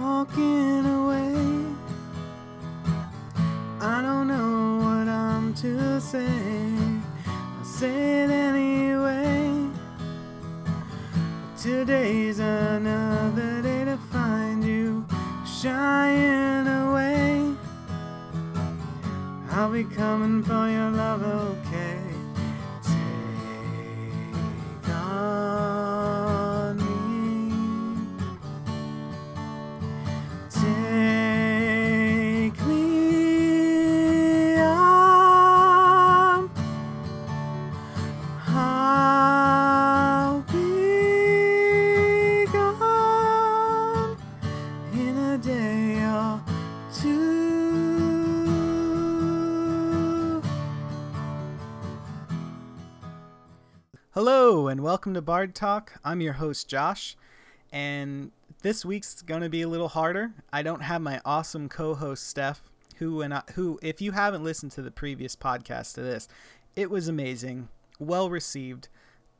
walking away. I don't know what I'm to say. Welcome to Bard Talk. I'm your host, Josh, and this week's going to be a little harder. I don't have my awesome co-host Steph, who and I, who, if you haven't listened to the previous podcast to this, it was amazing, well received.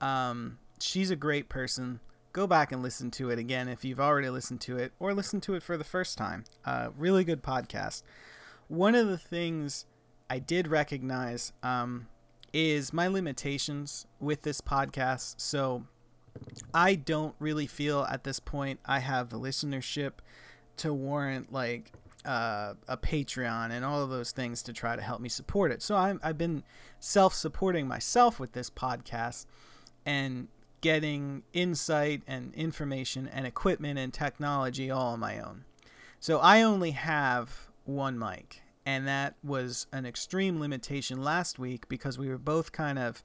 Um, she's a great person. Go back and listen to it again if you've already listened to it, or listen to it for the first time. Uh, really good podcast. One of the things I did recognize um, is my limitations with this podcast. So I don't really feel at this point I have the listenership to warrant like uh, a Patreon and all of those things to try to help me support it. So I'm, I've been self supporting myself with this podcast and getting insight and information and equipment and technology all on my own. So I only have one mic, and that was an extreme limitation last week because we were both kind of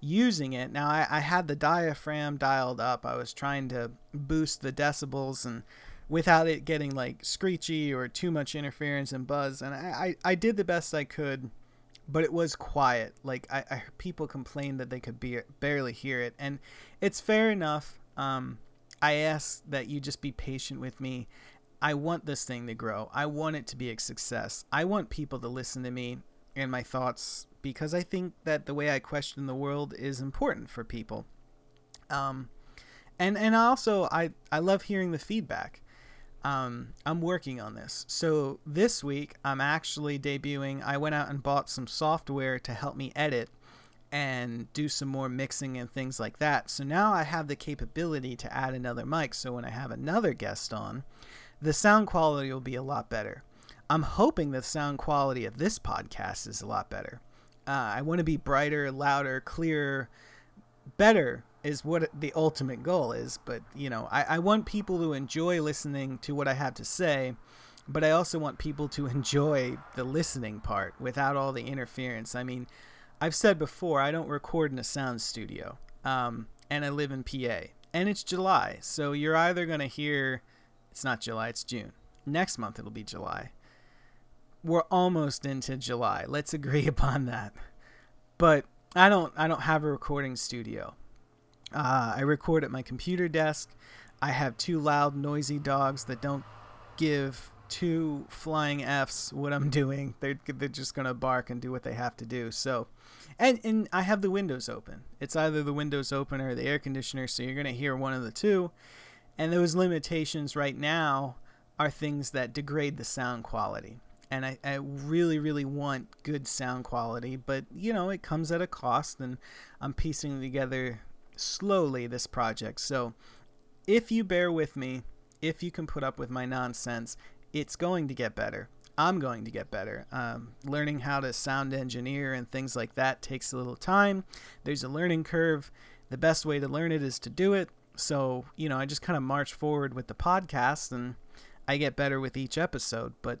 using it. Now I, I had the diaphragm dialed up. I was trying to boost the decibels and without it getting like screechy or too much interference and buzz. And I, I, I did the best I could, but it was quiet. Like I, I people complained that they could be, barely hear it, and it's fair enough. Um, I ask that you just be patient with me. I want this thing to grow. I want it to be a success. I want people to listen to me and my thoughts because I think that the way I question the world is important for people. Um, and and also I I love hearing the feedback. Um, I'm working on this. So this week I'm actually debuting. I went out and bought some software to help me edit and do some more mixing and things like that. So now I have the capability to add another mic. So when I have another guest on, the sound quality will be a lot better. I'm hoping the sound quality of this podcast is a lot better. Uh, I want to be brighter, louder, clearer, better is what the ultimate goal is. But, you know, I, I want people to enjoy listening to what I have to say, but I also want people to enjoy the listening part without all the interference. I mean, I've said before, I don't record in a sound studio, um, and I live in PA, and it's July, so you're either going to hear, it's not July, it's June. Next month it'll be July. We're almost into July. Let's agree upon that. But I don't, I don't have a recording studio. Uh, I record at my computer desk. I have two loud, noisy dogs that don't give two flying F's what I'm doing. They're, they're just going to bark and do what they have to do. So, and, and I have the windows open. It's either the windows open or the air conditioner. So you're going to hear one of the two. And those limitations right now are things that degrade the sound quality. And I, I really, really want good sound quality, but you know, it comes at a cost, and I'm piecing together slowly this project. So if you bear with me, if you can put up with my nonsense, it's going to get better. I'm going to get better. Um, learning how to sound engineer and things like that takes a little time. There's a learning curve. The best way to learn it is to do it. So, you know, I just kind of march forward with the podcast and I get better with each episode. But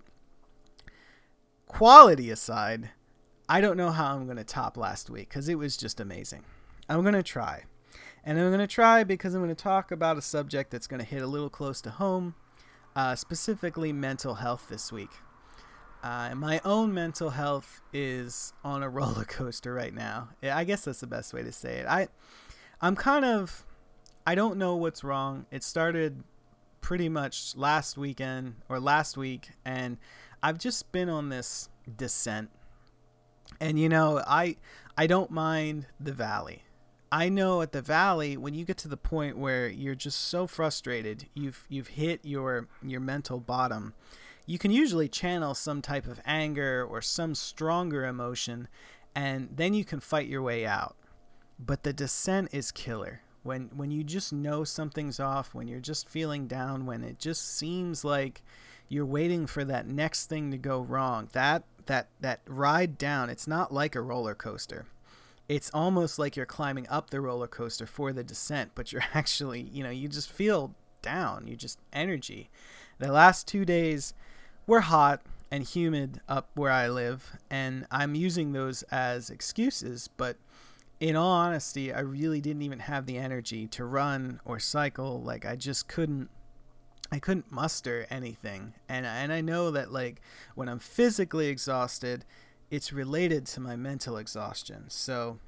quality aside, I don't know how I'm going to top last week because it was just amazing. I'm going to try. And I'm going to try because I'm going to talk about a subject that's going to hit a little close to home, uh, specifically mental health this week. Uh, my own mental health is on a roller coaster right now. I guess that's the best way to say it. I, I'm kind of, I don't know what's wrong. It started pretty much last weekend or last week, and I've just been on this descent. And you know, I, I don't mind the valley. I know at the valley when you get to the point where you're just so frustrated, you've you've hit your your mental bottom. You can usually channel some type of anger or some stronger emotion and then you can fight your way out. But the descent is killer. When when you just know something's off, when you're just feeling down, when it just seems like you're waiting for that next thing to go wrong. That that that ride down, it's not like a roller coaster. It's almost like you're climbing up the roller coaster for the descent, but you're actually, you know, you just feel down. You just energy. The last 2 days were hot and humid up where I live, and I'm using those as excuses, but in all honesty, I really didn't even have the energy to run or cycle. Like I just couldn't I couldn't muster anything. And and I know that like when I'm physically exhausted, it's related to my mental exhaustion. So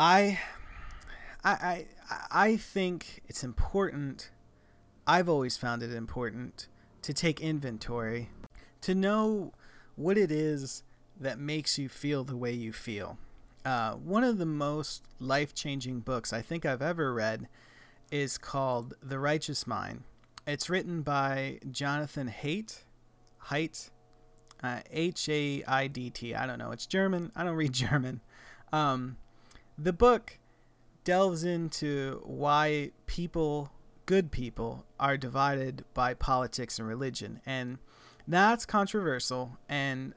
I I I I think it's important I've always found it important to take inventory, to know what it is that makes you feel the way you feel. Uh, one of the most life changing books I think I've ever read is called The Righteous Mind. It's written by Jonathan Haidt. Haidt. Uh, H A I D T. I don't know. It's German. I don't read German. Um, the book delves into why people, good people, are divided by politics and religion. And that's controversial. And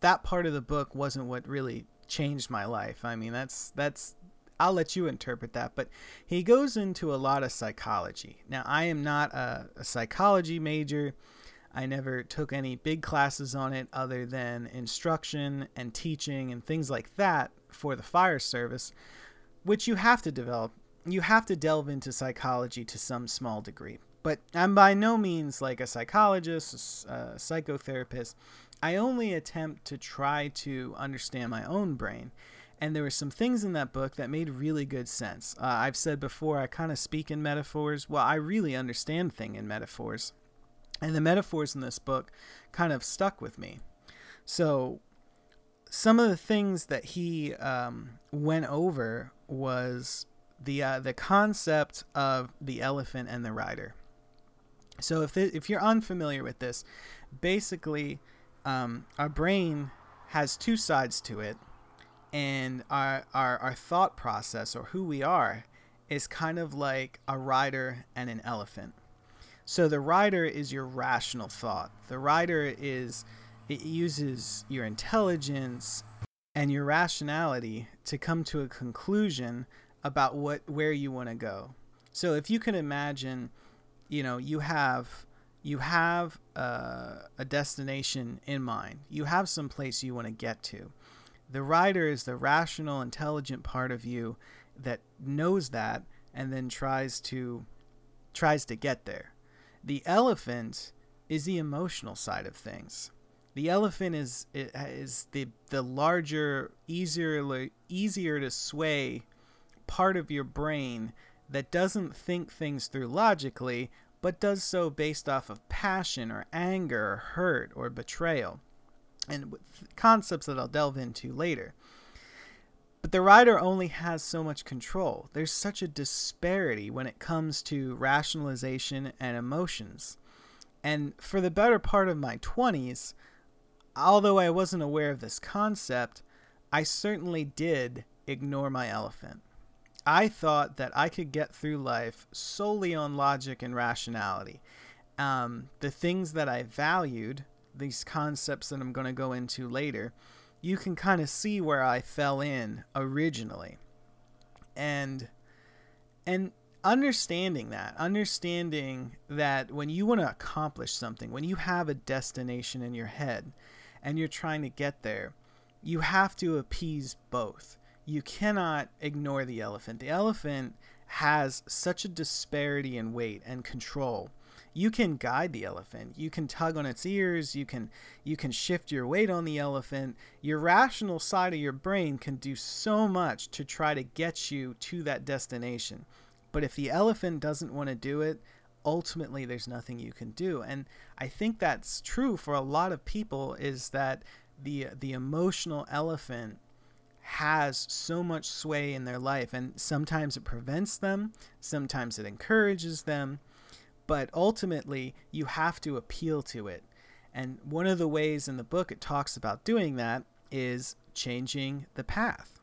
that part of the book wasn't what really changed my life. I mean, that's that's I'll let you interpret that. But he goes into a lot of psychology. Now, I am not a, a psychology major. I never took any big classes on it other than instruction and teaching and things like that for the fire service, which you have to develop. You have to delve into psychology to some small degree. But I'm by no means like a psychologist, a psychotherapist. I only attempt to try to understand my own brain and there were some things in that book that made really good sense. Uh, I've said before, I kind of speak in metaphors. Well, I really understand thing in metaphors, and the metaphors in this book kind of stuck with me. So, some of the things that he um, went over was the uh, the concept of the elephant and the rider. So, if if you're unfamiliar with this, basically, um, our brain has two sides to it and our, our our thought process or who we are is kind of like a rider and an elephant. So the rider is your rational thought. The rider is it uses your intelligence and your rationality to come to a conclusion about what where you want to go. So if you can imagine, you know, you have you have a, a destination in mind. You have some place you want to get to the rider is the rational, intelligent part of you that knows that and then tries to tries to get there. The elephant is the emotional side of things. The elephant is is the the larger, easier easier to sway part of your brain that doesn't think things through logically, but does so based off of passion or anger or hurt or betrayal and concepts that I'll delve into later. But the rider only has so much control. There's such a disparity when it comes to rationalization and emotions. And for the better part of my 20s, although I wasn't aware of this concept, I certainly did ignore my elephant. I thought that I could get through life solely on logic and rationality. Um, the things that I valued these concepts that I'm going to go into later, you can kind of see where I fell in originally. And and understanding that, understanding that when you want to accomplish something, when you have a destination in your head and you're trying to get there, you have to appease both. You cannot ignore the elephant. The elephant has such a disparity in weight and control. You can guide the elephant. You can tug on its ears. You can you can shift your weight on the elephant. Your rational side of your brain can do so much to try to get you to that destination. But if the elephant doesn't want to do it ultimately there's nothing you can do. And i think that's true for a lot of people is that the the emotional elephant has so much sway in their life and sometimes it prevents them sometimes it encourages them but ultimately you have to appeal to it. And one of the ways in the book it talks about doing that is changing the path.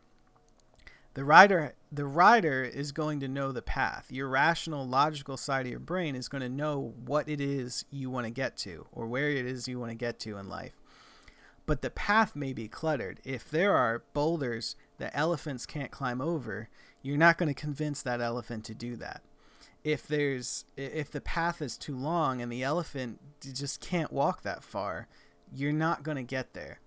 The rider the rider is going to know the path. Your rational logical side of your brain is going to know what it is you want to get to or where it is you want to get to in life but the path may be cluttered. If there are boulders that elephants can't climb over, you're not going to convince that elephant to do that. If there's if the path is too long and the elephant just can't walk that far, you're not going to get there.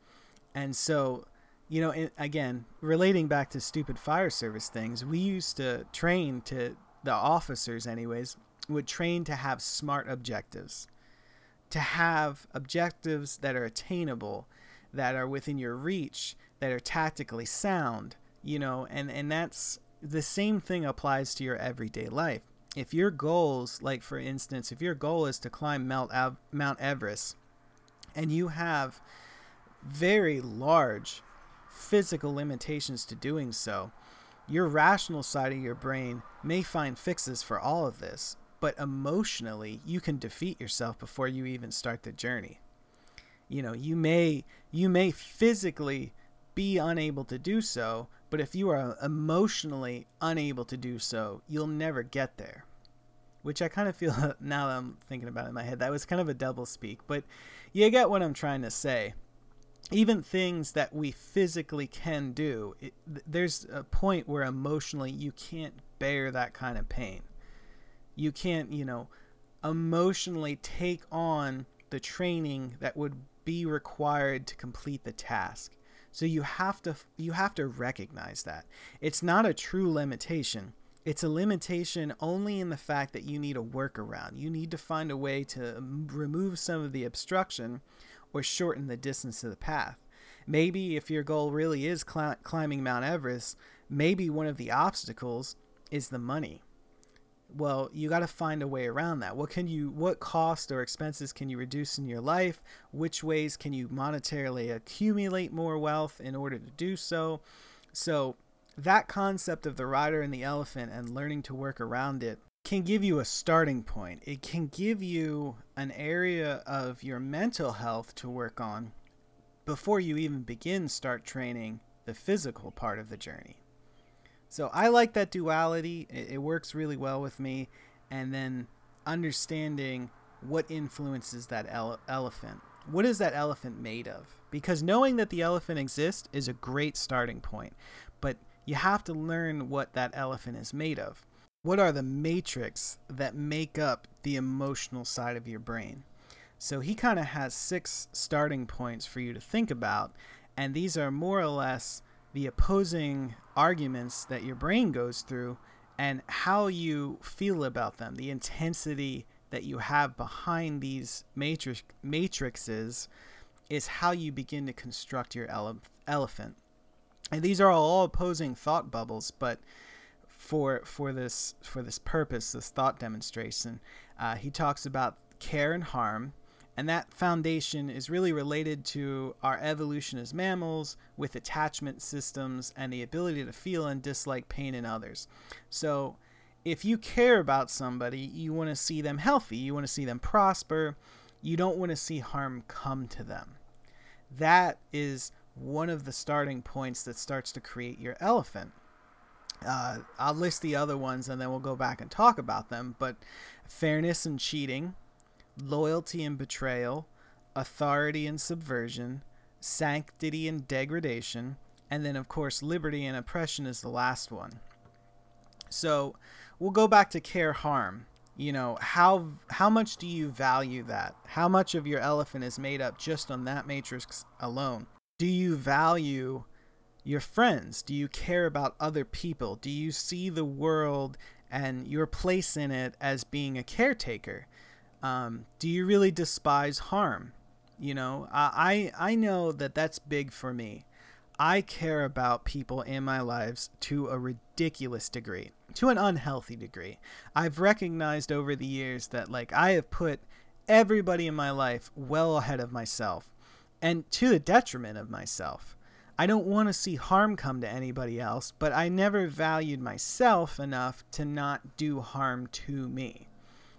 And so, you know, again, relating back to stupid fire service things, we used to train to the officers anyways would train to have smart objectives. To have objectives that are attainable that are within your reach that are tactically sound you know and and that's the same thing applies to your everyday life. If your goals like for instance if your goal is to climb mount, mount everest and you have very large physical limitations to doing so your rational side of your brain may find fixes for all of this but emotionally you can defeat yourself before you even start the journey you know you may you may physically be unable to do so but if you are emotionally unable to do so you'll never get there. Which i kind of feel now that i'm thinking about it in my head that was kind of a double speak but you get what i'm trying to say. Even things that we physically can do it, there's a point where emotionally you can't bear that kind of pain. You can't you know emotionally take on the training that would be required to complete the task. So you have to you have to recognize that. It's not a true limitation. It's a limitation only in the fact that you need a workaround. You need to find a way to remove some of the obstruction or shorten the distance of the path. Maybe if your goal really is cl- climbing Mount Everest, maybe one of the obstacles is the money well you got to find a way around that. What can you what cost or expenses can you reduce in your life? Which ways can you monetarily accumulate more wealth in order to do so? So that concept of the rider and the elephant and learning to work around it can give you a starting point. It can give you an area of your mental health to work on before you even begin start training the physical part of the journey so I like that duality. It, it works really well with me. And then understanding what influences that ele- elephant. What is that elephant made of? Because knowing that the elephant exists is a great starting point. But you have to learn what that elephant is made of. What are the matrix that make up the emotional side of your brain? So he kind of has six starting points for you to think about, and these are more or less the opposing arguments that your brain goes through and how you feel about them, the intensity that you have behind these matrix matrices is how you begin to construct your ele- elephant. And these are all opposing thought bubbles, but for for this for this purpose, this thought demonstration, uh, he talks about care and harm, and that foundation is really related to our evolution as mammals with attachment systems and the ability to feel and dislike pain in others. So, if you care about somebody, you want to see them healthy, you want to see them prosper, you don't want to see harm come to them. That is one of the starting points that starts to create your elephant. Uh, I'll list the other ones and then we'll go back and talk about them. But fairness and cheating, loyalty and betrayal, authority and subversion, sanctity and degradation, and then, of course, liberty and oppression is the last one. So we'll go back to care harm. You know, how how much do you value that? How much of your elephant is made up just on that matrix alone? Do you value your friends? Do you care about other people? Do you see the world and your place in it as being a caretaker? Um, do you really despise harm? You know, I I know that that's big for me. I care about people in my lives to a ridiculous degree, to an unhealthy degree. I've recognized over the years that like I have put everybody in my life well ahead of myself and to the detriment of myself. I don't want to see harm come to anybody else, but I never valued myself enough to not do harm to me.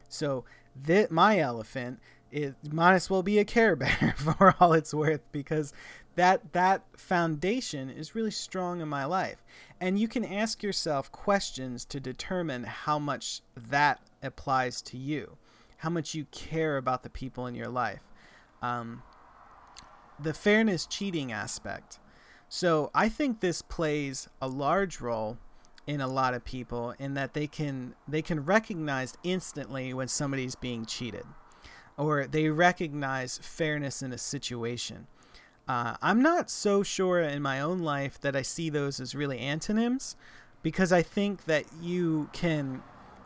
So that my elephant it might as well be a care bear for all it's worth because that that foundation is really strong in my life. And you can ask yourself questions to determine how much that applies to you how much you care about the people in your life. Um, the fairness cheating aspect. So i think this plays a large role in a lot of people in that they can they can recognize instantly when somebody's being cheated or they recognize fairness in a situation. Uh, I'm not so sure in my own life that I see those as really antonyms because I think that you can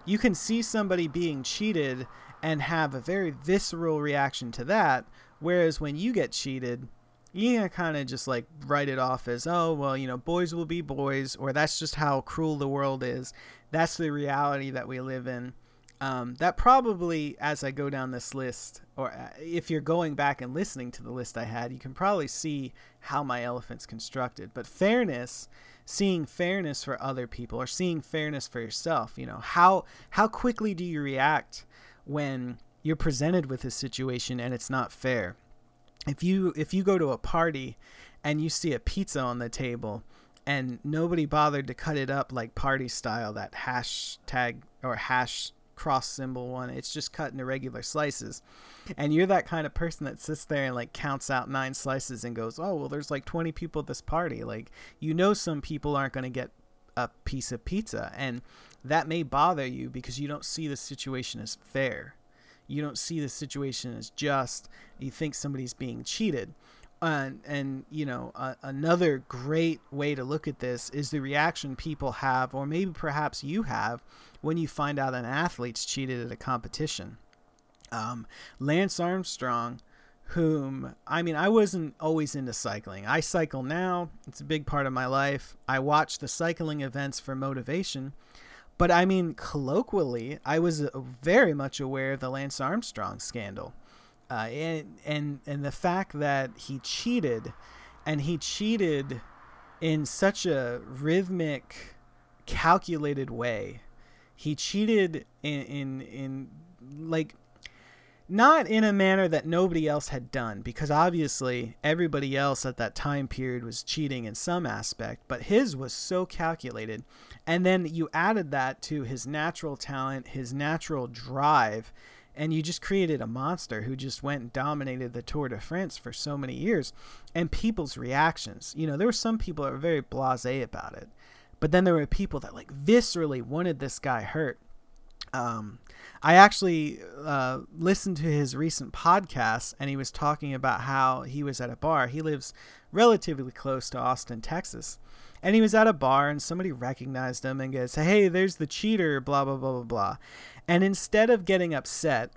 you can see somebody being cheated and have a very visceral reaction to that whereas when you get cheated you can kind of just like write it off as oh well you know boys will be boys or that's just how cruel the world is that's the reality that we live in um, that probably, as I go down this list, or uh, if you're going back and listening to the list I had, you can probably see how my elephant's constructed. But fairness, seeing fairness for other people, or seeing fairness for yourself, you know, how how quickly do you react when you're presented with a situation and it's not fair? If you if you go to a party and you see a pizza on the table and nobody bothered to cut it up like party style, that hashtag or hash cross symbol one. It's just cut into regular slices. And you're that kind of person that sits there and like counts out nine slices and goes, "Oh, well there's like 20 people at this party." Like you know some people aren't going to get a piece of pizza and that may bother you because you don't see the situation as fair. You don't see the situation as just. You think somebody's being cheated. And, and you know uh, another great way to look at this is the reaction people have or maybe perhaps you have when you find out an athlete's cheated at a competition. Um, Lance Armstrong, whom I mean, I wasn't always into cycling. I cycle now, it's a big part of my life. I watch the cycling events for motivation. But I mean, colloquially, I was uh, very much aware of the Lance Armstrong scandal. Uh, and, and, and the fact that he cheated, and he cheated in such a rhythmic, calculated way he cheated in in in like not in a manner that nobody else had done because obviously everybody else at that time period was cheating in some aspect but his was so calculated and then you added that to his natural talent his natural drive and you just created a monster who just went and dominated the Tour de France for so many years and people's reactions you know there were some people that were very blasé about it but then there were people that like viscerally wanted this guy hurt. Um, I actually uh, listened to his recent podcast, and he was talking about how he was at a bar. He lives relatively close to Austin, Texas, and he was at a bar, and somebody recognized him and goes, "Hey, there's the cheater!" Blah blah blah blah blah. And instead of getting upset,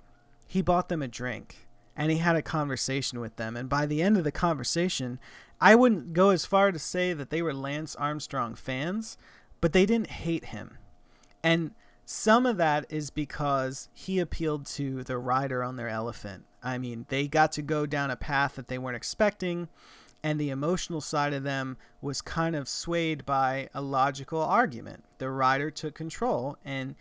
he bought them a drink and he had a conversation with them. And by the end of the conversation, I wouldn't go as far to say that they were Lance Armstrong fans, but they didn't hate him. And some of that is because he appealed to the rider on their elephant. I mean, they got to go down a path that they weren't expecting, and the emotional side of them was kind of swayed by a logical argument. The rider took control and,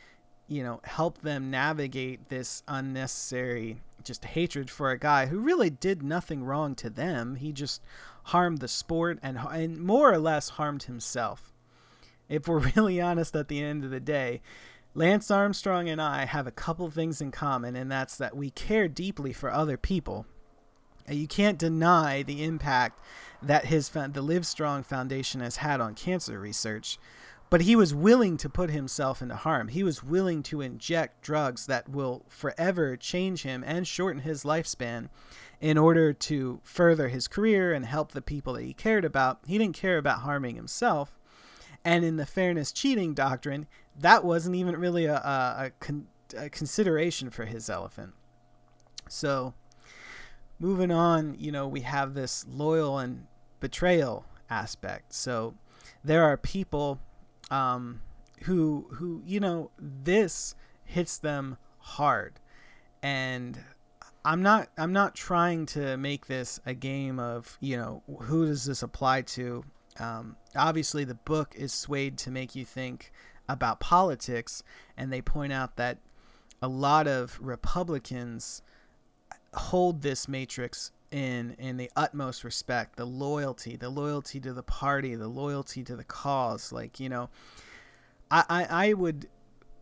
you know, helped them navigate this unnecessary just hatred for a guy who really did nothing wrong to them. He just harmed the sport and, and more or less harmed himself. If we're really honest at the end of the day, Lance Armstrong and I have a couple things in common, and that's that we care deeply for other people. You can't deny the impact that his the Livestrong Foundation has had on cancer research, but he was willing to put himself into harm. He was willing to inject drugs that will forever change him and shorten his lifespan in order to further his career and help the people that he cared about. He didn't care about harming himself. And in the fairness cheating doctrine, that wasn't even really a, a, a, con- a consideration for his elephant. So, moving on, you know, we have this loyal and betrayal aspect. So, there are people um, who who you know this hits them hard, and I'm not I'm not trying to make this a game of you know who does this apply to. Um, obviously, the book is swayed to make you think about politics, and they point out that a lot of Republicans hold this matrix in in the utmost respect, the loyalty, the loyalty to the party, the loyalty to the cause. Like you know, I I, I would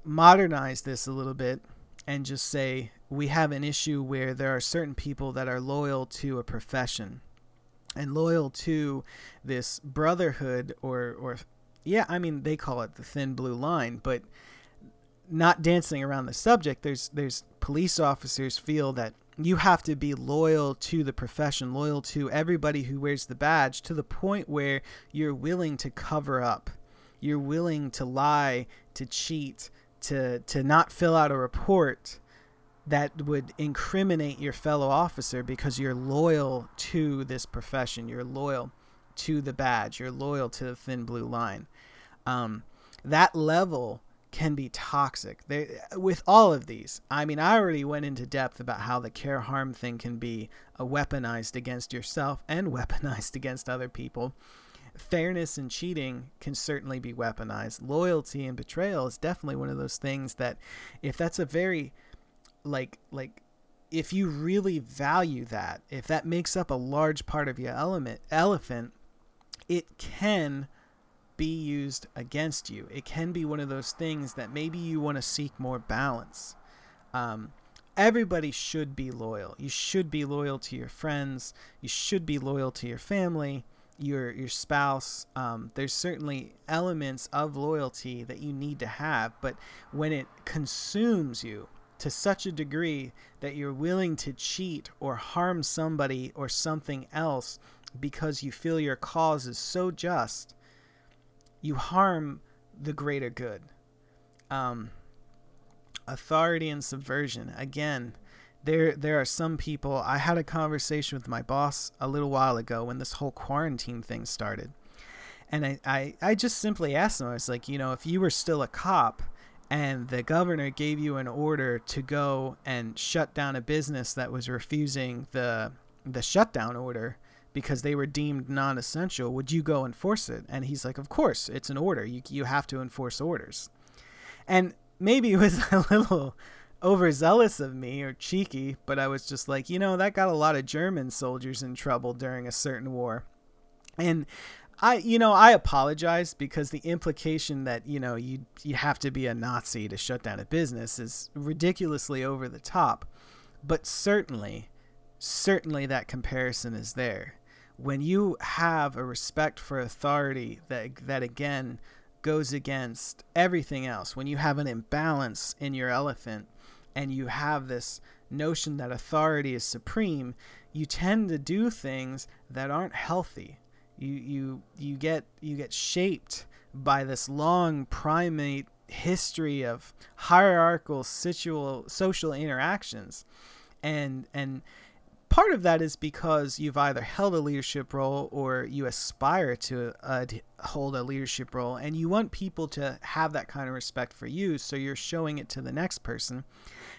modernize this a little bit and just say we have an issue where there are certain people that are loyal to a profession and loyal to this brotherhood or or yeah, I mean they call it the thin blue line, but not dancing around the subject. There's there's police officers feel that you have to be loyal to the profession, loyal to everybody who wears the badge to the point where you're willing to cover up. You're willing to lie, to cheat, to to not fill out a report that would incriminate your fellow officer because you're loyal to this profession. You're loyal to the badge. You're loyal to the thin blue line. Um, that level can be toxic. They, with all of these, I mean, I already went into depth about how the care harm thing can be weaponized against yourself and weaponized against other people fairness and cheating can certainly be weaponized. Loyalty and betrayal is definitely one of those things that if that's a very like like if you really value that, if that makes up a large part of your element elephant, it can be used against you. It can be one of those things that maybe you want to seek more balance. Um, everybody should be loyal. You should be loyal to your friends. You should be loyal to your family your your spouse um, there's certainly elements of loyalty that you need to have but when it consumes you to such a degree that you're willing to cheat or harm somebody or something else because you feel your cause is so just you harm the greater good um, authority and subversion again there there are some people I had a conversation with my boss a little while ago when this whole quarantine thing started. And I, I, I just simply asked him, I was like, you know, if you were still a cop and the governor gave you an order to go and shut down a business that was refusing the the shutdown order because they were deemed non-essential, would you go enforce it? And he's like, of course, it's an order. You you have to enforce orders. And maybe it was a little overzealous of me or cheeky, but I was just like, you know, that got a lot of German soldiers in trouble during a certain war. And I, you know, I apologize because the implication that, you know, you you have to be a Nazi to shut down a business is ridiculously over the top. But certainly, certainly that comparison is there. When you have a respect for authority that that again goes against everything else, when you have an imbalance in your elephant, and you have this notion that authority is supreme, you tend to do things that aren't healthy. You you you get you get shaped by this long primate history of hierarchical situal social interactions and and part of that is because you've either held a leadership role or you aspire to uh, hold a leadership role and you want people to have that kind of respect for you so you're showing it to the next person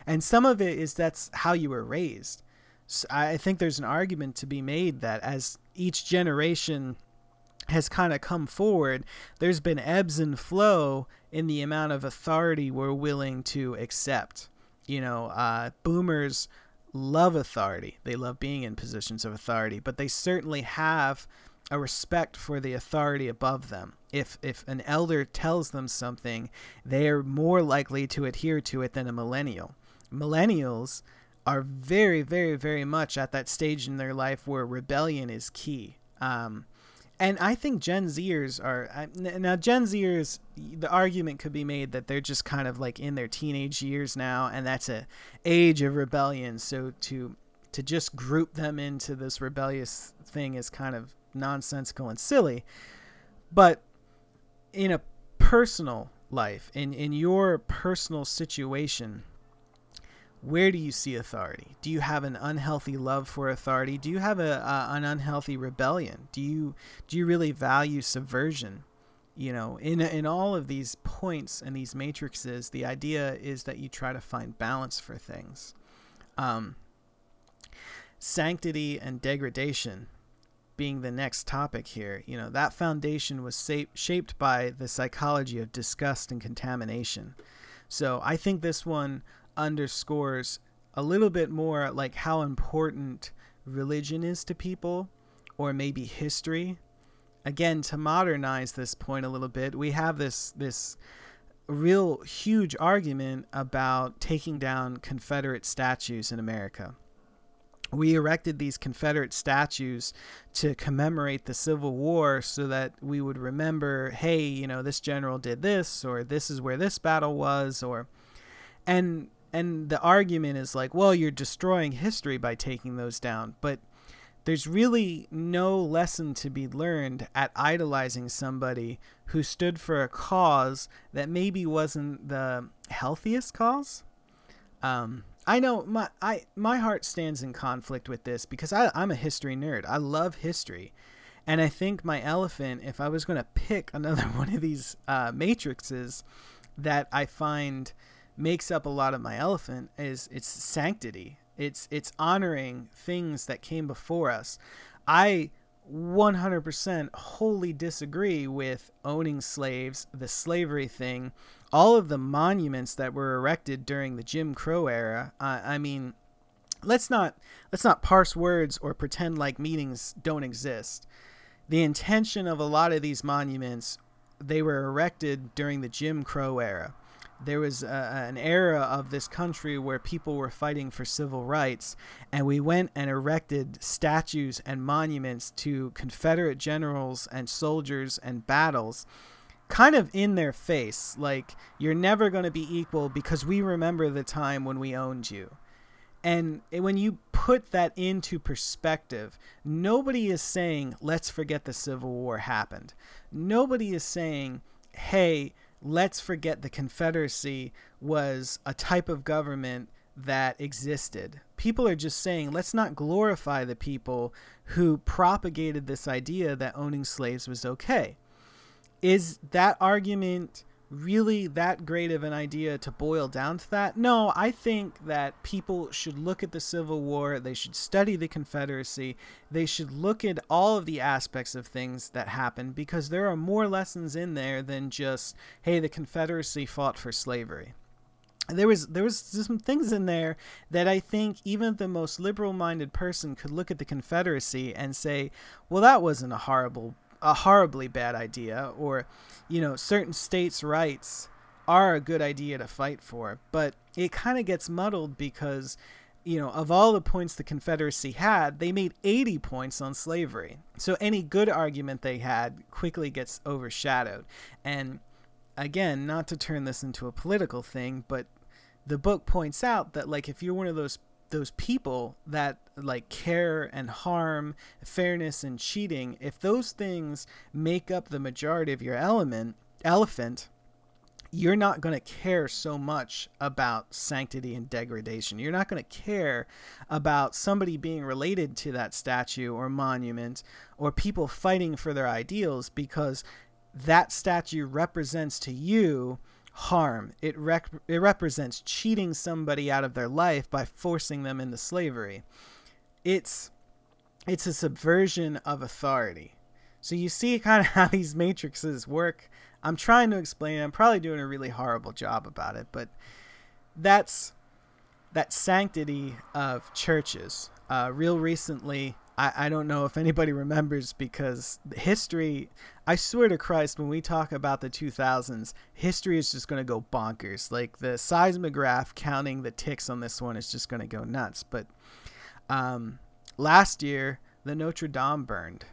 and some of it is that's how you were raised. So I think there's an argument to be made that as each generation has kind of come forward, there's been ebbs and flow in the amount of authority we're willing to accept. You know, uh, boomers love authority. They love being in positions of authority, but they certainly have a respect for the authority above them. If if an elder tells them something, they are more likely to adhere to it than a millennial millennials are very, very, very much at that stage in their life where rebellion is key. Um, and I think Gen Zers are now Gen Zers. The argument could be made that they're just kind of like in their teenage years now, and that's a age of rebellion. So to to just group them into this rebellious thing is kind of nonsensical and silly. But in a personal life, in in your personal situation, where do you see authority? Do you have an unhealthy love for authority? Do you have a an unhealthy rebellion? Do you do you really value subversion? You know, in in all of these points and these matrices, the idea is that you try to find balance for things. Um, sanctity and degradation being the next topic here. You know, that foundation was sa- shaped by the psychology of disgust and contamination. So I think this one underscores a little bit more like how important religion is to people or maybe history. Again, to modernize this point a little bit, we have this this real huge argument about taking down Confederate statues in America. We erected these Confederate statues to commemorate the Civil War so that we would remember, hey, you know, this general did this or this is where this battle was or and and the argument is like, well, you're destroying history by taking those down, but there's really no lesson to be learned at idolizing somebody who stood for a cause that maybe wasn't the healthiest cause. Um, I know my I my heart stands in conflict with this because I, I'm a history nerd. I love history, and I think my elephant, if I was going to pick another one of these uh, matrices that I find makes up a lot of my elephant, is its sanctity. It's it's honoring things that came before us. I 100% wholly disagree with owning slaves, the slavery thing, all of the monuments that were erected during the Jim Crow era. Uh, I mean, let's not let's not parse words or pretend like meanings don't exist. The intention of a lot of these monuments, they were erected during the Jim Crow era there was a, an era of this country where people were fighting for civil rights, and we went and erected statues and monuments to Confederate generals and soldiers and battles, kind of in their face. Like, you're never going to be equal because we remember the time when we owned you. And when you put that into perspective, nobody is saying, let's forget the Civil War happened. Nobody is saying, hey, let's forget the Confederacy was a type of government that existed. People are just saying, let's not glorify the people who propagated this idea that owning slaves was okay. Is that argument really that great of an idea to boil down to that? No, I think that people should look at the Civil War, they should study the Confederacy, they should look at all of the aspects of things that happened because there are more lessons in there than just, hey, the Confederacy fought for slavery. There was there was some things in there that I think even the most liberal-minded person could look at the Confederacy and say, well, that wasn't a horrible a horribly bad idea or you know certain states rights are a good idea to fight for but it kind of gets muddled because you know of all the points the confederacy had they made 80 points on slavery. So any good argument they had quickly gets overshadowed. And again not to turn this into a political thing but the book points out that like if you're one of those those people that like care and harm, fairness and cheating, if those things make up the majority of your element elephant, you're not going to care so much about sanctity and degradation. You're not going to care about somebody being related to that statue or monument or people fighting for their ideals because that statue represents to you harm. It, rec- it represents cheating somebody out of their life by forcing them into slavery. It's it's a subversion of authority. So you see kind of how these matrices work. I'm trying to explain. I'm probably doing a really horrible job about it, but that's that sanctity of churches. Uh, real recently, I, I don't know if anybody remembers because history, I swear to Christ, when we talk about the 2000s, history is just going to go bonkers. Like the seismograph counting the ticks on this one is just going to go nuts. But um, last year, the Notre Dame burned.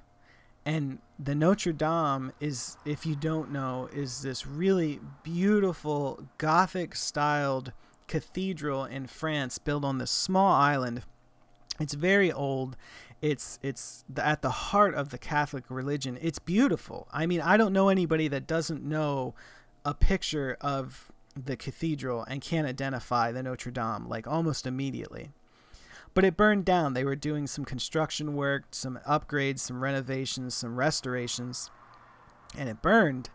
And the Notre Dame is, if you don't know, is this really beautiful Gothic styled cathedral in France built on this small island. It's very old it's it's at the heart of the Catholic religion. It's beautiful. I mean, I don't know anybody that doesn't know a picture of the cathedral and can't identify the Notre Dame like almost immediately. But it burned down. They were doing some construction work, some upgrades, some renovations, some restorations, and it burned.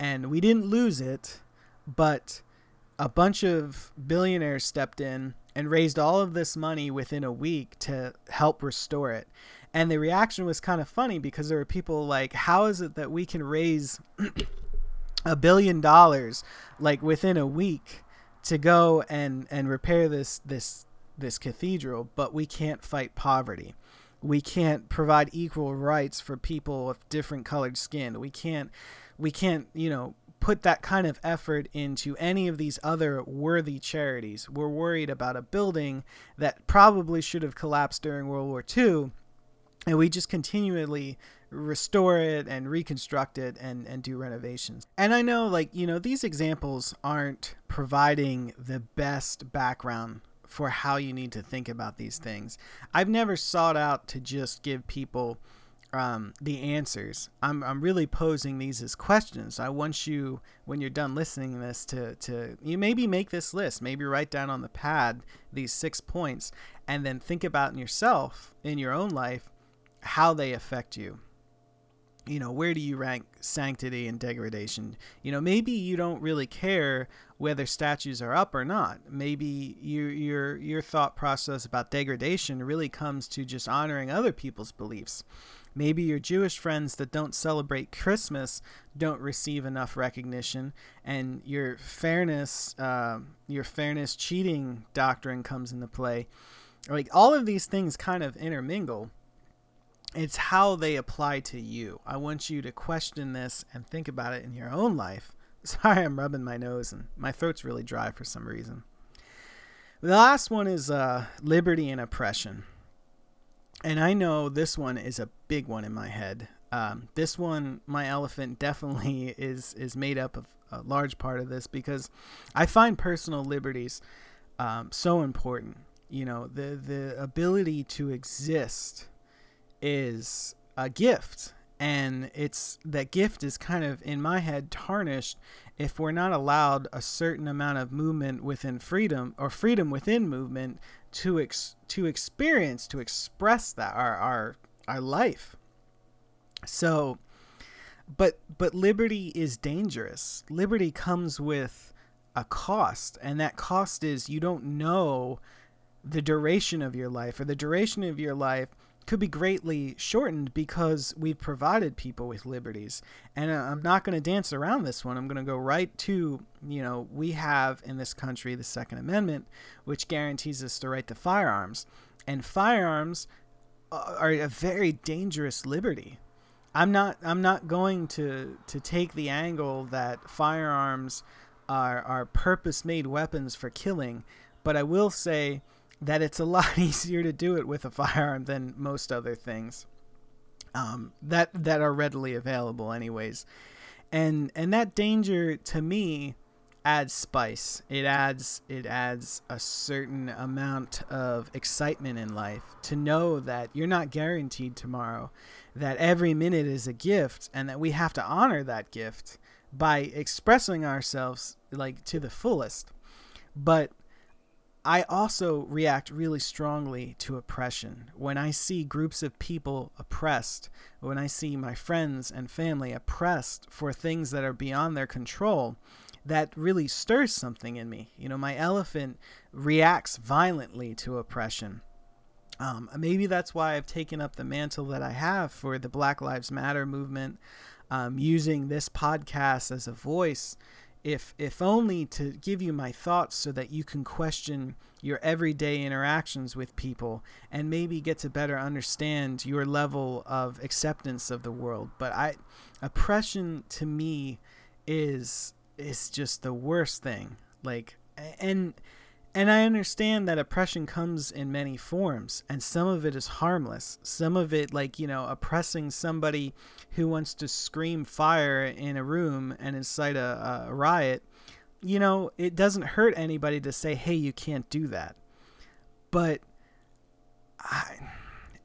And we didn't lose it, but a bunch of billionaires stepped in and raised all of this money within a week to help restore it. And the reaction was kind of funny because there were people like, how is it that we can raise a billion dollars like within a week to go and and repair this this this cathedral, but we can't fight poverty. We can't provide equal rights for people of different colored skin. We can't we can't, you know, put that kind of effort into any of these other worthy charities. We're worried about a building that probably should have collapsed during World War II, and we just continually restore it and reconstruct it and, and do renovations. And I know, like, you know, these examples aren't providing the best background for how you need to think about these things. I've never sought out to just give people um, the answers. I'm, I'm really posing these as questions. I want you, when you're done listening to this, to, to you maybe make this list, maybe write down on the pad these six points, and then think about in yourself, in your own life, how they affect you. You know, where do you rank sanctity and degradation? You know, maybe you don't really care whether statues are up or not. Maybe your your your thought process about degradation really comes to just honoring other people's beliefs maybe your Jewish friends that don't celebrate Christmas don't receive enough recognition, and your fairness, uh, your fairness cheating doctrine comes into play. Like all of these things kind of intermingle. It's how they apply to you. I want you to question this and think about it in your own life. Sorry, I'm rubbing my nose and my throat's really dry for some reason. The last one is uh, liberty and oppression and I know this one is a big one in my head. Um, this one, my elephant, definitely is is made up of a large part of this because I find personal liberties um, so important. You know, the the ability to exist is a gift, and it's that gift is kind of in my head tarnished if we're not allowed a certain amount of movement within freedom or freedom within movement to ex- to experience to express that our our our life. So but but liberty is dangerous. Liberty comes with a cost and that cost is you don't know the duration of your life or the duration of your life could be greatly shortened because we've provided people with liberties. And uh, I'm not going to dance around this one. I'm going to go right to, you know, we have in this country the Second Amendment, which guarantees us the right to firearms. And firearms are a very dangerous liberty. I'm not I'm not going to to take the angle that firearms are are purpose made weapons for killing, but I will say that it's a lot easier to do it with a firearm than most other things um, that that are readily available, anyways. And and that danger to me adds spice. It adds it adds a certain amount of excitement in life to know that you're not guaranteed tomorrow, that every minute is a gift, and that we have to honor that gift by expressing ourselves like to the fullest. But I also react really strongly to oppression. When I see groups of people oppressed, when I see my friends and family oppressed for things that are beyond their control, that really stirs something in me. You know, my elephant reacts violently to oppression. Um, maybe that's why I've taken up the mantle that I have for the Black Lives Matter movement, um, using this podcast as a voice if if only to give you my thoughts so that you can question your everyday interactions with people and maybe get to better understand your level of acceptance of the world but i oppression to me is is just the worst thing like and and I understand that oppression comes in many forms, and some of it is harmless. Some of it, like, you know, oppressing somebody who wants to scream fire in a room and incite a, a riot, you know, it doesn't hurt anybody to say, hey, you can't do that. But I.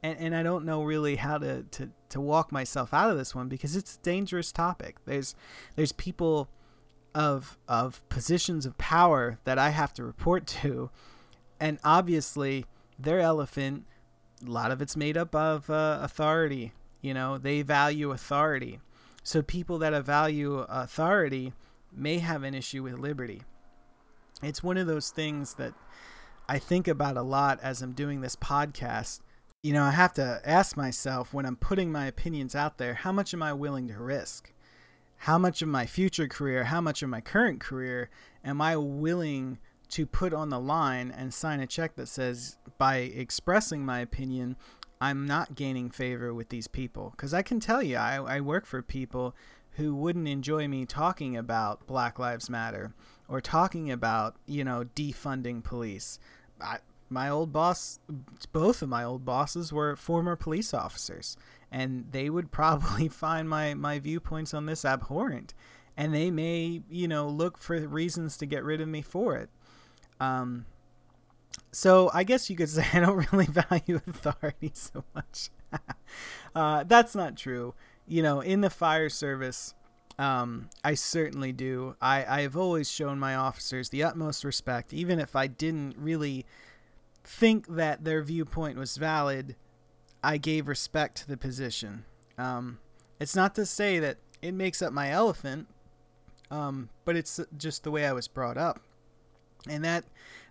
And, and I don't know really how to, to, to walk myself out of this one because it's a dangerous topic. There's there's people of of positions of power that I have to report to, and obviously their elephant, a lot of it's made up of uh, authority. You know, they value authority, so people that value authority may have an issue with liberty. It's one of those things that I think about a lot as I'm doing this podcast. You know, I have to ask myself when I'm putting my opinions out there, how much am I willing to risk? How much of my future career, how much of my current career am I willing to put on the line and sign a check that says, by expressing my opinion, I'm not gaining favor with these people? Because I can tell you, I, I work for people who wouldn't enjoy me talking about Black Lives Matter or talking about, you know, defunding police. I, my old boss, both of my old bosses were former police officers, and they would probably find my, my viewpoints on this abhorrent. And they may, you know, look for reasons to get rid of me for it. Um, so I guess you could say I don't really value authority so much. uh, that's not true. You know, in the fire service, um, I certainly do. I, I've always shown my officers the utmost respect, even if I didn't really think that their viewpoint was valid. I gave respect to the position. Um, it's not to say that it makes up my elephant, um, but it's just the way I was brought up and that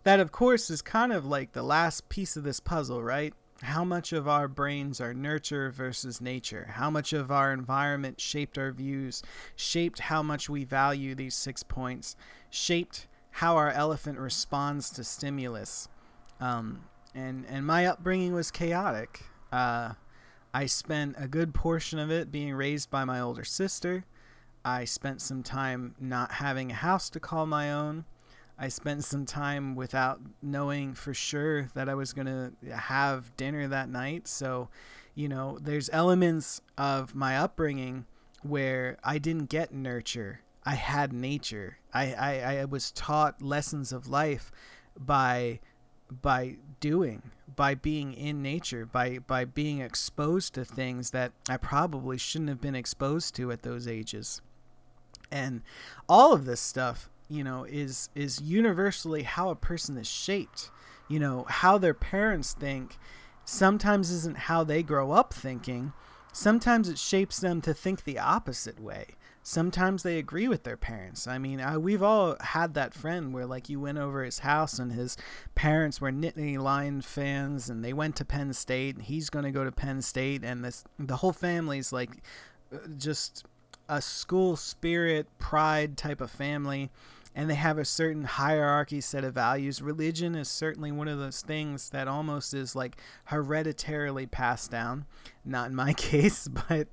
that of course is kind of like the last piece of this puzzle right? How much of our brains are nurture versus nature? How much of our environment shaped our views shaped how much we value these six points shaped how our elephant responds to stimulus? Um, and and my upbringing was chaotic. Uh, i spent a good portion of it being raised by my older sister. I spent some time not having a house to call my own I spent some time without knowing for sure that I was going to have dinner that night. So, you know, there's elements of my upbringing where I didn't get nurture. I had nature. I, I, I was taught lessons of life by by doing, by being in nature, by by being exposed to things that I probably shouldn't have been exposed to at those ages. And all of this stuff you know is is universally how a person is shaped. You know how their parents think sometimes isn't how they grow up thinking. Sometimes it shapes them to think the opposite way. Sometimes they agree with their parents. I mean I, we've all had that friend where like you went over his house and his parents were nittany lion fans and they went to penn state and he's going to go to penn state and this the whole family's like uh, just a school spirit pride type of family and they have a certain hierarchy set of values. Religion is certainly one of those things that almost is like hereditarily passed down. Not in my case, but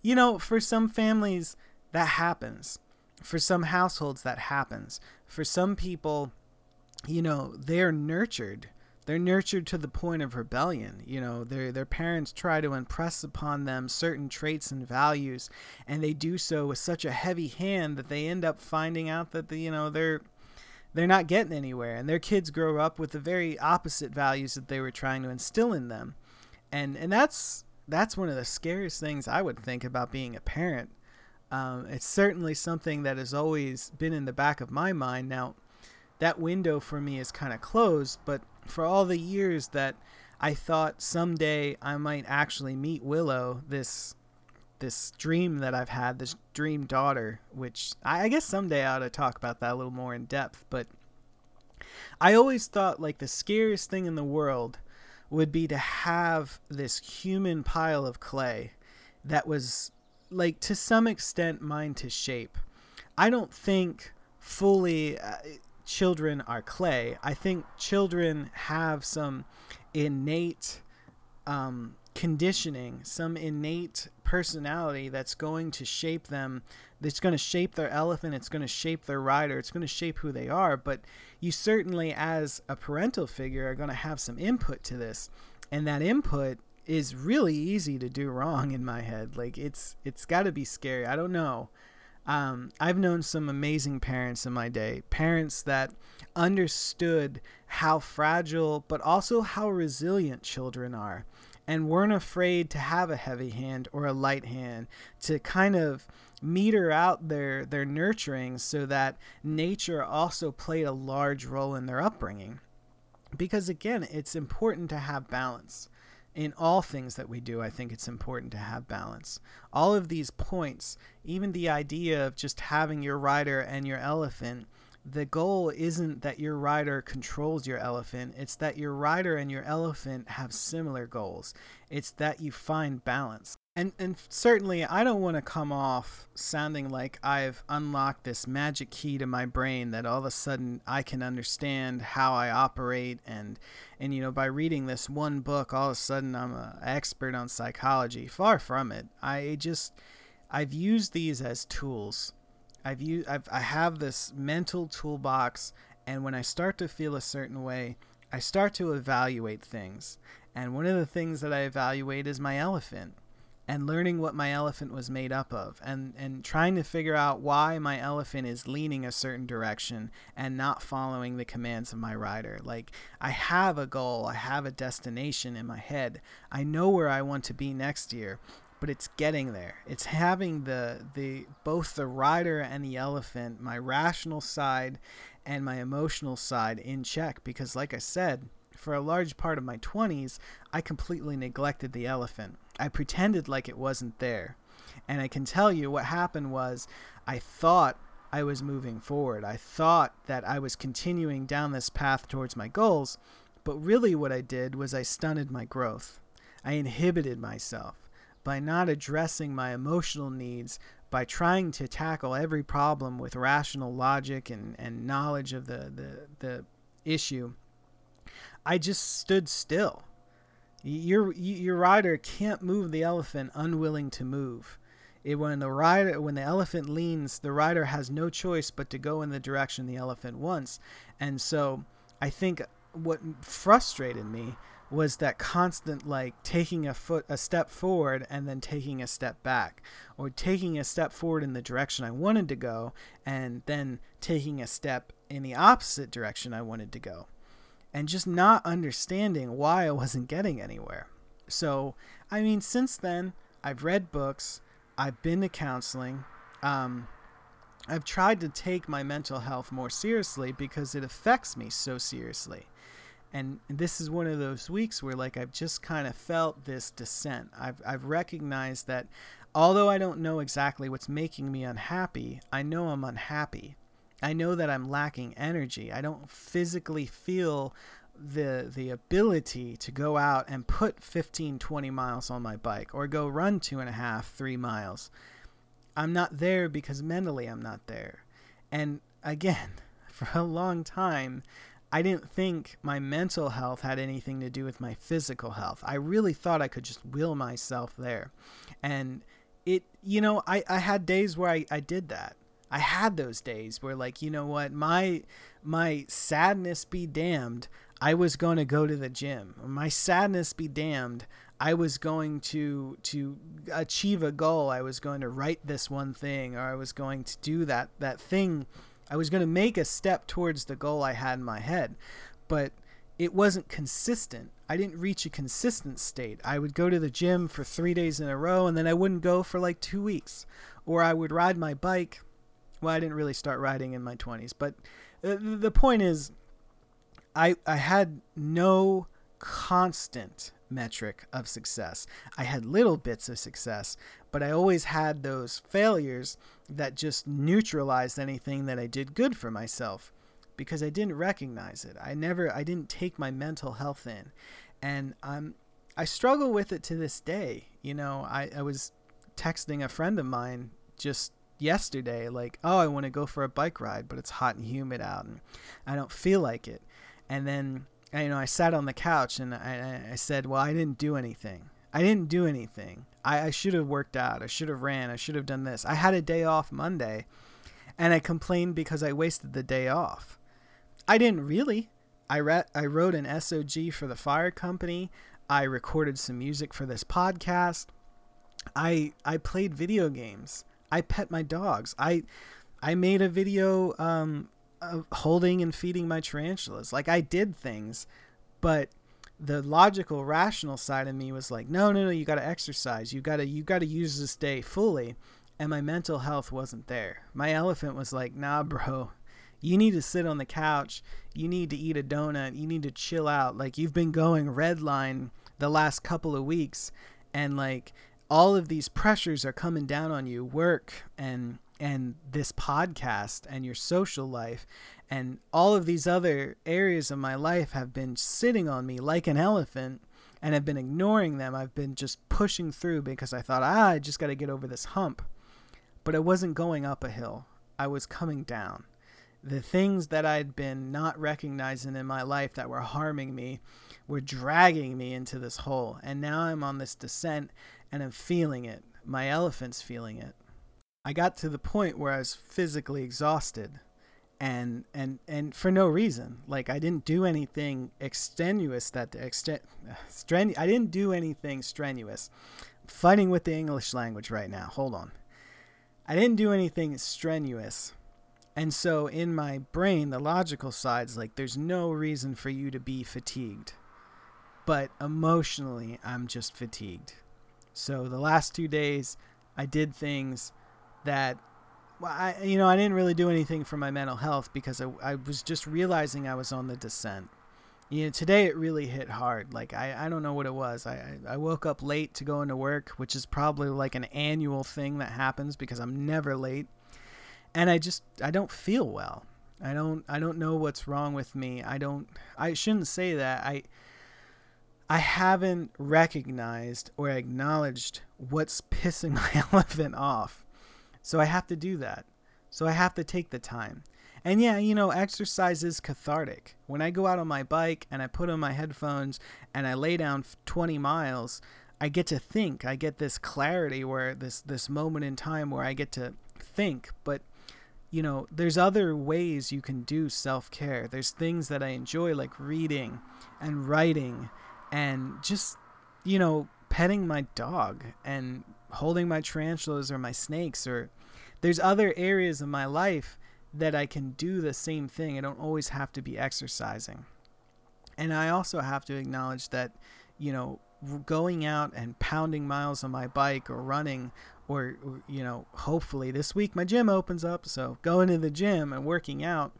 you know, for some families that happens. For some households that happens. For some people, you know, they're nurtured they're nurtured to the point of rebellion. You know, their their parents try to impress upon them certain traits and values, and they do so with such a heavy hand that they end up finding out that the you know they're they're not getting anywhere, and their kids grow up with the very opposite values that they were trying to instill in them, and and that's that's one of the scariest things I would think about being a parent. Um, it's certainly something that has always been in the back of my mind. Now, that window for me is kind of closed, but for all the years that I thought someday I might actually meet Willow, this this dream that I've had, this dream daughter, which I, I guess someday I ought to talk about that a little more in depth, but I always thought like the scariest thing in the world would be to have this human pile of clay that was like to some extent mine to shape. I don't think fully uh, children are clay. I think children have some innate um, conditioning, some innate personality that's going to shape them. That's going to shape their elephant. It's going to shape their rider. It's going to shape who they are. But you certainly, as a parental figure, are going to have some input to this, and that input is really easy to do wrong in my head. Like it's it's got to be scary. I don't know. Um, I've known some amazing parents in my day, parents that understood how fragile but also how resilient children are and weren't afraid to have a heavy hand or a light hand to kind of meter out their their nurturing so that nature also played a large role in their upbringing. Because again it's important to have balance in all things that we do, I think it's important to have balance. All of these points, even the idea of just having your rider and your elephant the goal isn't that your rider controls your elephant, it's that your rider and your elephant have similar goals. It's that you find balance. And and certainly I don't want to come off sounding like I've unlocked this magic key to my brain that all of a sudden I can understand how I operate and and you know by reading this one book all of a sudden I'm an expert on psychology. Far from it. I just I've used these as tools I've used I've I have this mental toolbox and when I start to feel a certain way, I start to evaluate things. And one of the things that I evaluate is my elephant and learning what my elephant was made up of and and trying to figure out why my elephant is leaning a certain direction and not following the commands of my rider like i have a goal i have a destination in my head i know where i want to be next year but it's getting there. It's having the the both the rider and the elephant, my rational side and my emotional side in check because like I said, for a large part of my 20s, I completely neglected the elephant. I pretended like it wasn't there. And I can tell you what happened was I thought I was moving forward. I thought that I was continuing down this path towards my goals, but really what I did was I stunted my growth. I inhibited myself by not addressing my emotional needs, by trying to tackle every problem with rational logic and, and knowledge of the, the, the issue, I just stood still. Your your rider can't move the elephant unwilling to move. It, when the rider when the elephant leans, the rider has no choice but to go in the direction the elephant wants. And so I think what frustrated me was that constant like taking a foot a step forward and then taking a step back or taking a step forward in the direction I wanted to go and then taking a step in the opposite direction I wanted to go and just not understanding why I wasn't getting anywhere. So, I mean, since then, I've read books, I've been to counseling, um, I've tried to take my mental health more seriously because it affects me so seriously and this is one of those weeks where like I've just kind of felt this descent. I've I've recognized that although I don't know exactly what's making me unhappy, I know I'm unhappy. I know that I'm lacking energy. I don't physically feel the the ability to go out and put 15 20 miles on my bike or go run two and a half three miles i'm not there because mentally i'm not there and again for a long time I didn't think my mental health had anything to do with my physical health. I really thought I could just will myself there. And it, you know, I, I had days where I, I did that. I had those days where like, you know what, my my sadness be damned, I was going to go to the gym. My sadness be damned, I was going to to achieve a goal. I was going to write this one thing or I was going to do that that thing I was going to make a step towards the goal I had in my head, but it wasn't consistent. I didn't reach a consistent state. I would go to the gym for three days in a row and then I wouldn't go for like two weeks. Or I would ride my bike. Well, I didn't really start riding in my 20s, but uh, the point is, I, I had no constant metric of success. I had little bits of success, but I always had those failures that just neutralized anything that I did good for myself because I didn't recognize it. I never I didn't take my mental health in. And I'm I struggle with it to this day. You know, I, I was texting a friend of mine just yesterday, like, oh, I want to go for a bike ride, but it's hot and humid out and I don't feel like it. And then you know, I sat on the couch and I, I said, well, I didn't do anything. I didn't do anything. I, I should have worked out. I should have ran. I should have done this. I had a day off Monday and I complained because I wasted the day off. I didn't really. I, re- I wrote an SOG for the fire company. I recorded some music for this podcast. I I played video games. I pet my dogs. I I made a video um, of holding and feeding my tarantulas. Like I did things, but the logical, rational side of me was like, no, no, no, you got to exercise. You got to you got to use this day fully. And my mental health wasn't there. My elephant was like, nah, bro. You need to sit on the couch. You need to eat a donut. You need to chill out. Like you've been going red line the last couple of weeks and like all of these pressures are coming down on you, work and and this podcast and your social life and all of these other areas of my life have been sitting on me like an elephant and have been ignoring them. I've been just pushing through because I thought, ah, I just got to get over this hump. But I wasn't going up a hill, I was coming down. The things that I'd been not recognizing in my life that were harming me were dragging me into this hole. And now I'm on this descent and I'm feeling it. My elephant's feeling it. I got to the point where I was physically exhausted and and and for no reason. Like I didn't do anything extenuous that extent strenu- I didn't do anything strenuous. I'm fighting with the English language right now. Hold on. I didn't do anything strenuous. And so in my brain, the logical side's like there's no reason for you to be fatigued. But emotionally, I'm just fatigued. So the last 2 days I did things that well, I you know I didn't really do anything for my mental health because I, I was just realizing I was on the descent. You know, today it really hit hard. Like I, I don't know what it was. I, I woke up late to go into work, which is probably like an annual thing that happens because I'm never late. And I just I don't feel well. I don't I don't know what's wrong with me. I don't I shouldn't say that. I I haven't recognized or acknowledged what's pissing my elephant off. So I have to do that. So I have to take the time. And yeah, you know, exercise is cathartic. When I go out on my bike and I put on my headphones and I lay down 20 miles, I get to think. I get this clarity where this this moment in time where I get to think, but you know, there's other ways you can do self-care. There's things that I enjoy like reading and writing and just you know, petting my dog and holding my tarantulas or my snakes or there's other areas of my life that I can do the same thing. I don't always have to be exercising. And I also have to acknowledge that, you know, going out and pounding miles on my bike or running or, or, you know, hopefully this week my gym opens up, so going to the gym and working out,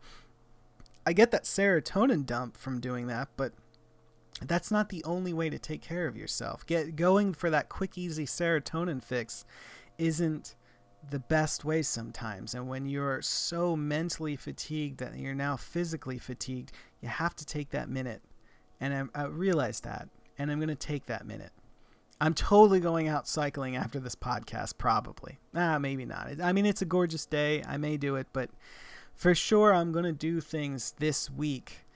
I get that serotonin dump from doing that, but that's not the only way to take care of yourself. Get going for that quick easy serotonin fix isn't the best way sometimes. And when you're so mentally fatigued that you're now physically fatigued, you have to take that minute. And I, I realize that, and I'm going to take that minute. I'm totally going out cycling after this podcast, probably. Ah, maybe not. I mean, it's a gorgeous day. I may do it, but for sure, I'm going to do things this week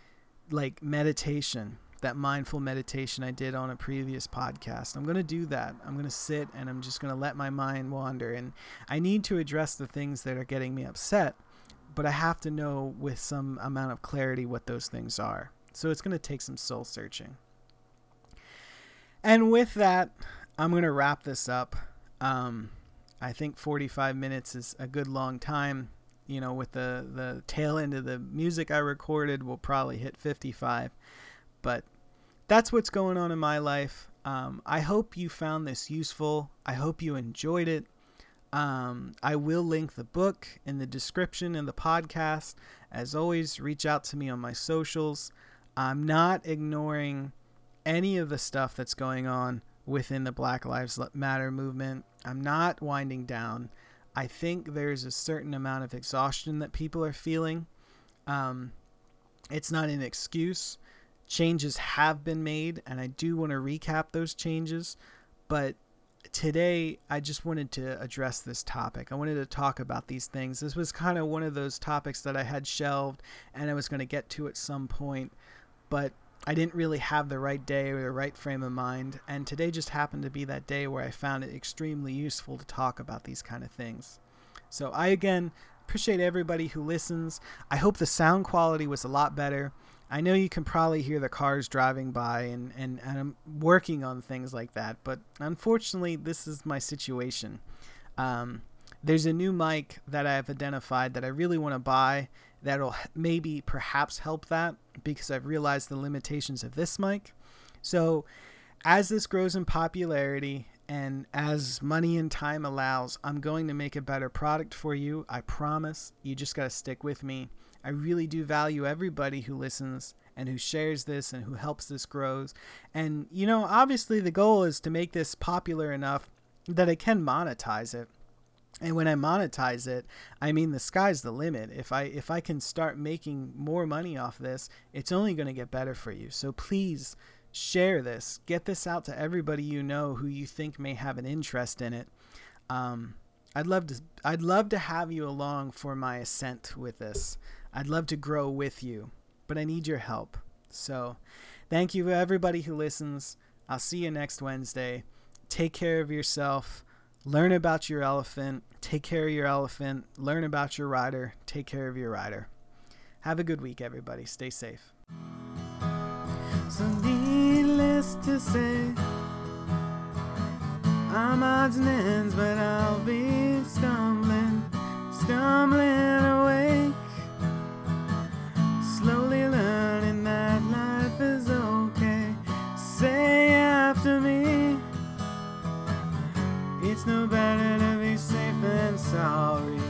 like meditation that mindful meditation I did on a previous podcast. I'm going to do that. I'm going to sit and I'm just going to let my mind wander. And I need to address the things that are getting me upset, but I have to know with some amount of clarity what those things are. So it's going to take some soul searching. And with that, I'm going to wrap this up. Um, I think 45 minutes is a good long time. You know, with the, the tail end of the music I recorded, we'll probably hit 55. But that's what's going on in my life. Um, I hope you found this useful. I hope you enjoyed it. Um, I will link the book in the description in the podcast. As always, reach out to me on my socials. I'm not ignoring any of the stuff that's going on within the Black Lives Matter movement. I'm not winding down. I think there's a certain amount of exhaustion that people are feeling. Um, it's not an excuse changes have been made, and I do want to recap those changes. But today, I just wanted to address this topic. I wanted to talk about these things. This was kind of one of those topics that I had shelved and I was going to get to at some point, but I didn't really have the right day or the right frame of mind. And today just happened to be that day where I found it extremely useful to talk about these kind of things. So, I again appreciate everybody who listens. I hope the sound quality was a lot better. I know you can probably hear the cars driving by, and, and, and I'm working on things like that, but unfortunately, this is my situation. Um, there's a new mic that I've identified that I really want to buy that'll maybe perhaps help that because I've realized the limitations of this mic. So, as this grows in popularity and as money and time allows, I'm going to make a better product for you. I promise. You just got to stick with me. I really do value everybody who listens and who shares this and who helps this grows. And you know, obviously the goal is to make this popular enough that I can monetize it. And when I monetize it, I mean the sky's the limit. If I if I can start making more money off this, it's only going to get better for you. So please share this. Get this out to everybody you know who you think may have an interest in it. Um, I'd love to I'd love to have you along for my ascent with this. I'd love to grow with you, but I need your help. So, thank you everybody who listens. I'll see you next Wednesday. Take care of yourself. Learn about your elephant. Take care of your elephant. Learn about your rider. Take care of your rider. Have a good week, everybody. Stay safe. So, needless to say, I'm odds and ends, but I'll be stumbling, stumbling awake. It's no better to be safe than sorry.